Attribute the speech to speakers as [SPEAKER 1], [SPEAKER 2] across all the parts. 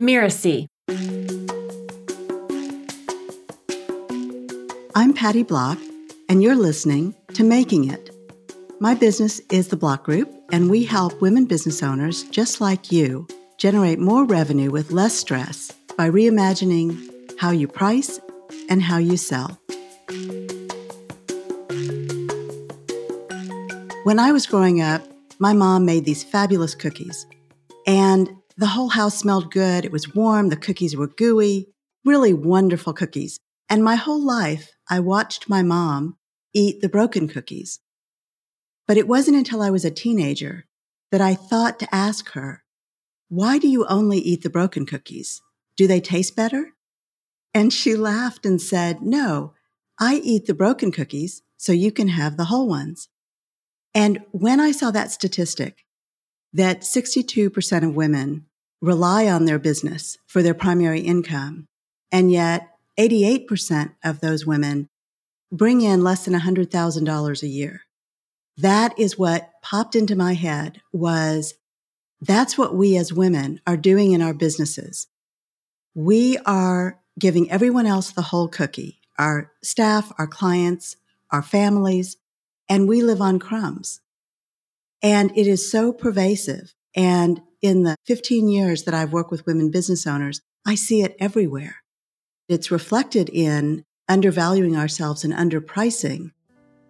[SPEAKER 1] Mirasee.
[SPEAKER 2] I'm Patty Block, and you're listening to Making It. My business is the Block Group, and we help women business owners just like you generate more revenue with less stress by reimagining how you price and how you sell. When I was growing up, my mom made these fabulous cookies, the whole house smelled good. It was warm, the cookies were gooey, really wonderful cookies. And my whole life, I watched my mom eat the broken cookies. But it wasn't until I was a teenager that I thought to ask her, why do you only eat the broken cookies? Do they taste better? And she laughed and said, no, I eat the broken cookies so you can have the whole ones. And when I saw that statistic, that 62% of women rely on their business for their primary income, and yet 88% of those women bring in less than $100,000 a year. That is what popped into my head was that's what we as women are doing in our businesses. We are giving everyone else the whole cookie, our staff, our clients, our families, and we live on crumbs. And it is so pervasive. And in the 15 years that I've worked with women business owners, I see it everywhere. It's reflected in undervaluing ourselves and underpricing.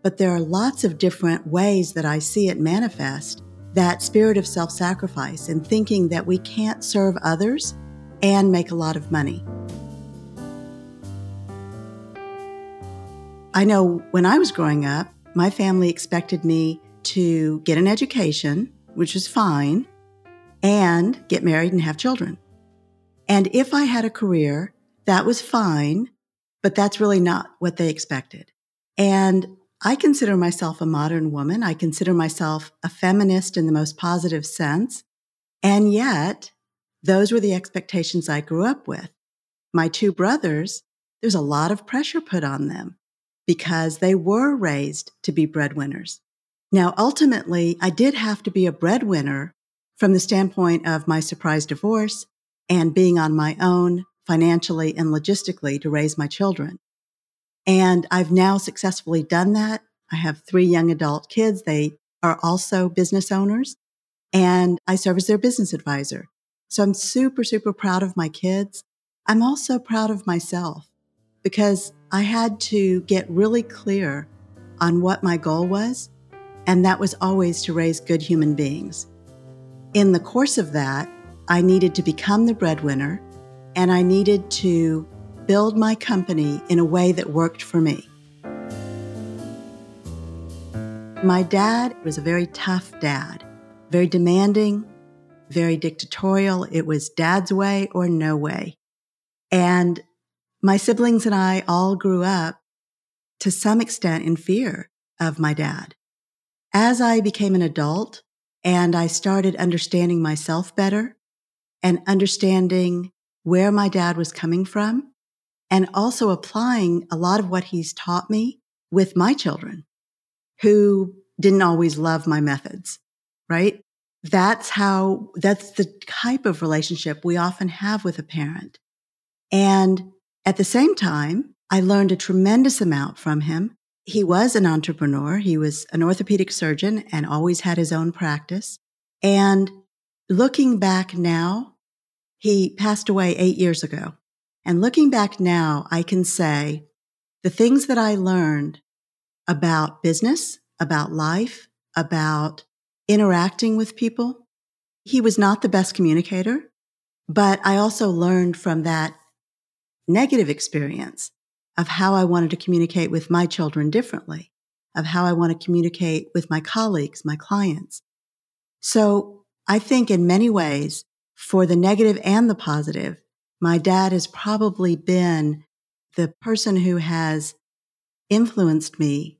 [SPEAKER 2] But there are lots of different ways that I see it manifest that spirit of self sacrifice and thinking that we can't serve others and make a lot of money. I know when I was growing up, my family expected me to get an education, which was fine, and get married and have children. And if I had a career, that was fine, but that's really not what they expected. And I consider myself a modern woman. I consider myself a feminist in the most positive sense. And yet, those were the expectations I grew up with. My two brothers, there's a lot of pressure put on them because they were raised to be breadwinners. Now, ultimately, I did have to be a breadwinner from the standpoint of my surprise divorce and being on my own financially and logistically to raise my children. And I've now successfully done that. I have three young adult kids. They are also business owners and I serve as their business advisor. So I'm super, super proud of my kids. I'm also proud of myself because I had to get really clear on what my goal was and that was always to raise good human beings. In the course of that, I needed to become the breadwinner and I needed to build my company in a way that worked for me. My dad was a very tough dad, very demanding, very dictatorial. It was dad's way or no way. And my siblings and I all grew up to some extent in fear of my dad. As I became an adult and I started understanding myself better and understanding where my dad was coming from and also applying a lot of what he's taught me with my children who didn't always love my methods, right? That's how, that's the type of relationship we often have with a parent. And at the same time, I learned a tremendous amount from him he was an entrepreneur. He was an orthopedic surgeon and always had his own practice. And looking back now, he passed away eight years ago. And looking back now, I can say the things that I learned about business, about life, about interacting with people. He was not the best communicator, but I also learned from that negative experience of how I wanted to communicate with my children differently, of how I want to communicate with my colleagues, my clients. So I think in many ways, for the negative and the positive, my dad has probably been the person who has influenced me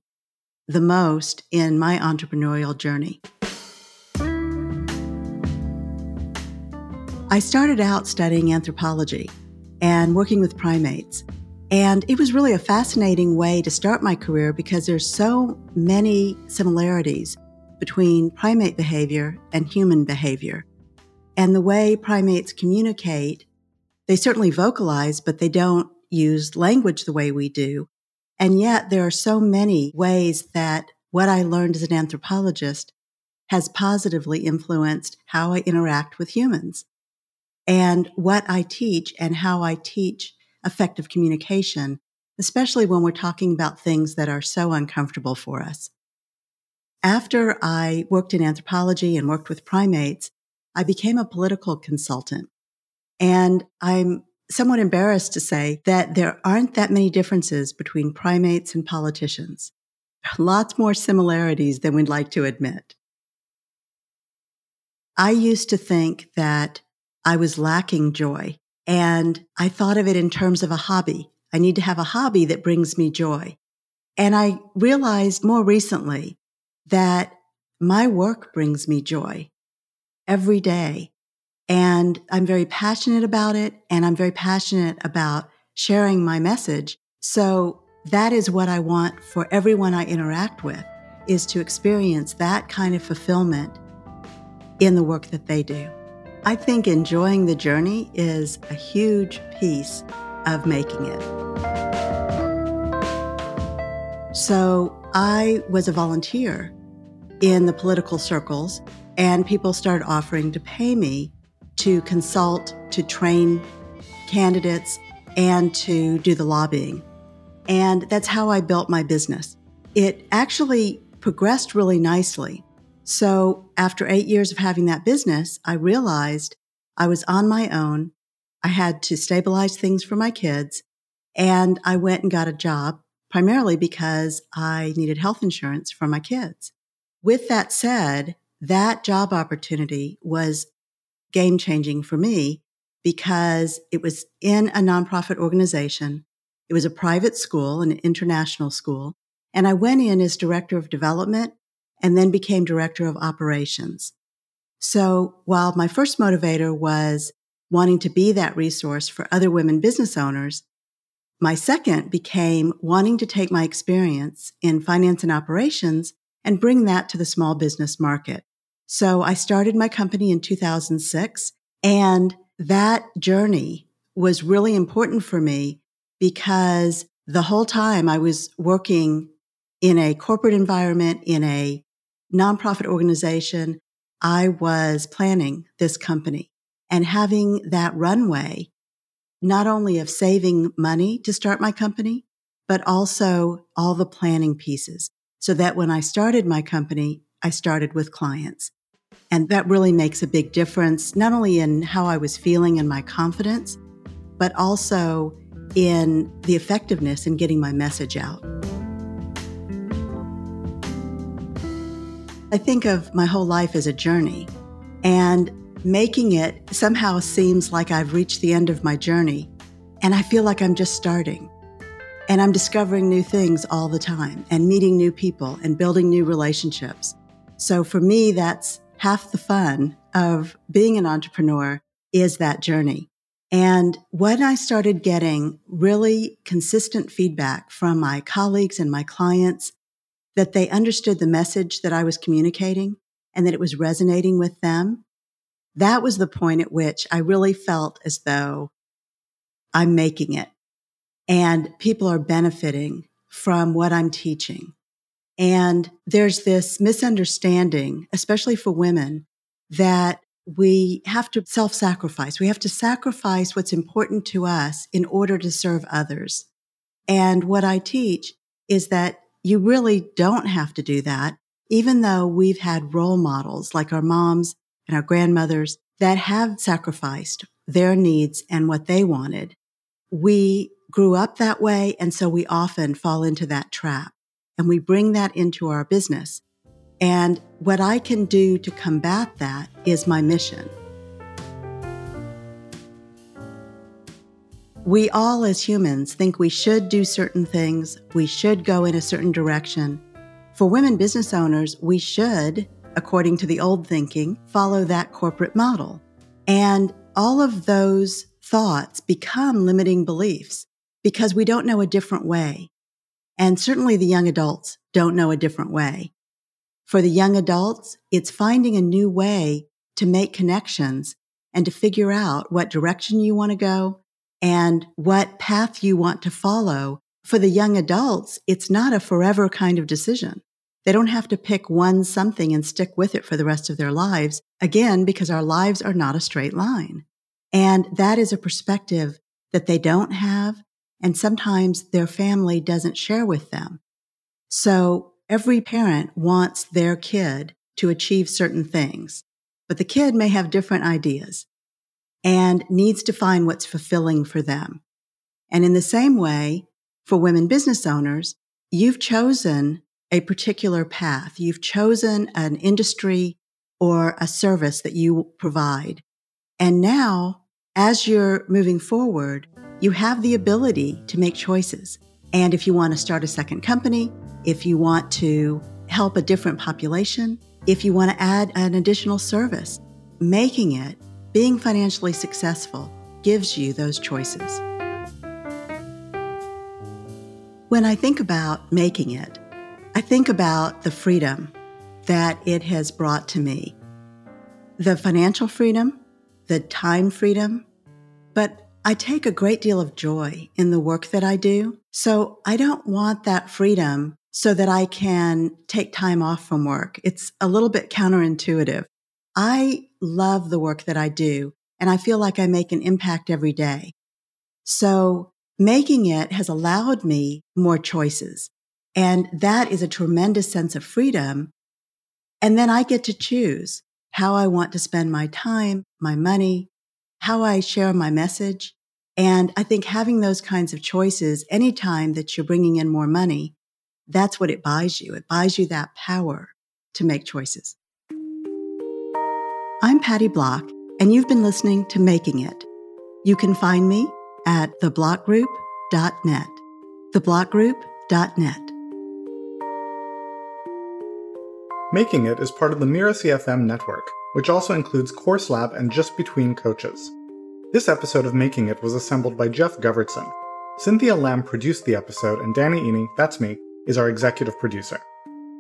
[SPEAKER 2] the most in my entrepreneurial journey. I started out studying anthropology and working with primates. And it was really a fascinating way to start my career because there's so many similarities between primate behavior and human behavior. And the way primates communicate They certainly vocalize, but they don't use language the way we do. And yet there are so many ways that what I learned as an anthropologist has positively influenced how I interact with humans. And what I teach and how I teach effective communication, especially when we're talking about things that are so uncomfortable for us. After I worked in anthropology and worked with primates, I became a political consultant. And I'm somewhat embarrassed to say that there aren't that many differences between primates and politicians. Lots more similarities than we'd like to admit. I used to think that I was lacking joy and I thought of it in terms of a hobby. I need to have a hobby that brings me joy. And I realized more recently that my work brings me joy every day. And I'm very passionate about it. And I'm very passionate about sharing my message. So that is what I want for everyone I interact with is to experience that kind of fulfillment in the work that they do. I think enjoying the journey is a huge piece of making it. So I was a volunteer in the political circles, and people started offering to pay me to consult, to train candidates, and to do the lobbying. And that's how I built my business. It actually progressed really nicely. So after eight years of having that business, I realized I was on my own. I had to stabilize things for my kids. And I went and got a job primarily because I needed health insurance for my kids. With that said, that job opportunity was game changing for me because it was in a nonprofit organization. It was a private school, an international school. And I went in as director of development and then became director of operations. So while my first motivator was wanting to be that resource for other women business owners, my second became wanting to take my experience in finance and operations and bring that to the small business market. So I started my company in 2006 and that journey was really important for me because the whole time I was working in a corporate environment, in a nonprofit organization, I was planning this company and having that runway, not only of saving money to start my company, but also all the planning pieces so that when I started my company, I started with clients. And that really makes a big difference, not only in how I was feeling and my confidence, but also in the effectiveness in getting my message out. I think of my whole life as a journey, and making it somehow seems like I've reached the end of my journey, and I feel like I'm just starting. And I'm discovering new things all the time and meeting new people and building new relationships. So for me, that's half the fun of being an entrepreneur is that journey. And when I started getting really consistent feedback from my colleagues and my clients that they understood the message that I was communicating and that it was resonating with them, that was the point at which I really felt as though I'm making it and people are benefiting from what I'm teaching. And there's this misunderstanding, especially for women, that we have to self sacrifice. We have to sacrifice what's important to us in order to serve others. And what I teach is that you really don't have to do that, even though we've had role models like our moms and our grandmothers that have sacrificed their needs and what they wanted. We grew up that way. And so we often fall into that trap and we bring that into our business. And what I can do to combat that is my mission. We all, as humans, think we should do certain things, we should go in a certain direction. For women business owners, we should, according to the old thinking, follow that corporate model. And all of those thoughts become limiting beliefs because we don't know a different way. And certainly the young adults don't know a different way. For the young adults, it's finding a new way to make connections and to figure out what direction you want to go and what path you want to follow. For the young adults, it's not a forever kind of decision. They don't have to pick one something and stick with it for the rest of their lives. Again, because our lives are not a straight line. And that is a perspective that they don't have. And sometimes their family doesn't share with them. So every parent wants their kid to achieve certain things, but the kid may have different ideas and needs to find what's fulfilling for them. And in the same way, for women business owners, you've chosen a particular path. You've chosen an industry or a service that you provide. And now, as you're moving forward, you have the ability to make choices. And if you want to start a second company, if you want to help a different population, if you want to add an additional service, making it, being financially successful, gives you those choices. When I think about making it, I think about the freedom that it has brought to me the financial freedom, the time freedom, but I take a great deal of joy in the work that I do. So I don't want that freedom so that I can take time off from work. It's a little bit counterintuitive. I love the work that I do and I feel like I make an impact every day. So making it has allowed me more choices. And that is a tremendous sense of freedom. And then I get to choose how I want to spend my time, my money, how I share my message. And I think having those kinds of choices anytime that you're bringing in more money, that's what it buys you. It buys you that power to make choices. I'm Patty Block, and you've been listening to Making It. You can find me at theblockgroup.net. Theblockgroup.net.
[SPEAKER 1] Making It is part of the Mirasee FM network, which also includes Course Lab and Just Between Coaches. This episode of Making It was assembled by Jeff Govertson. Cynthia Lamb produced the episode, and Danny Iny, that's me, is our executive producer.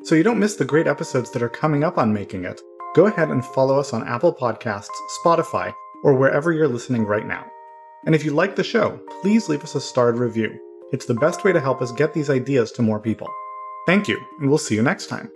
[SPEAKER 1] So you don't miss the great episodes that are coming up on Making It, go ahead and follow us on Apple Podcasts, Spotify, or wherever you're listening right now. And if you like the show, please leave us a starred review. It's the best way to help us get these ideas to more people. Thank you, and we'll see you next time.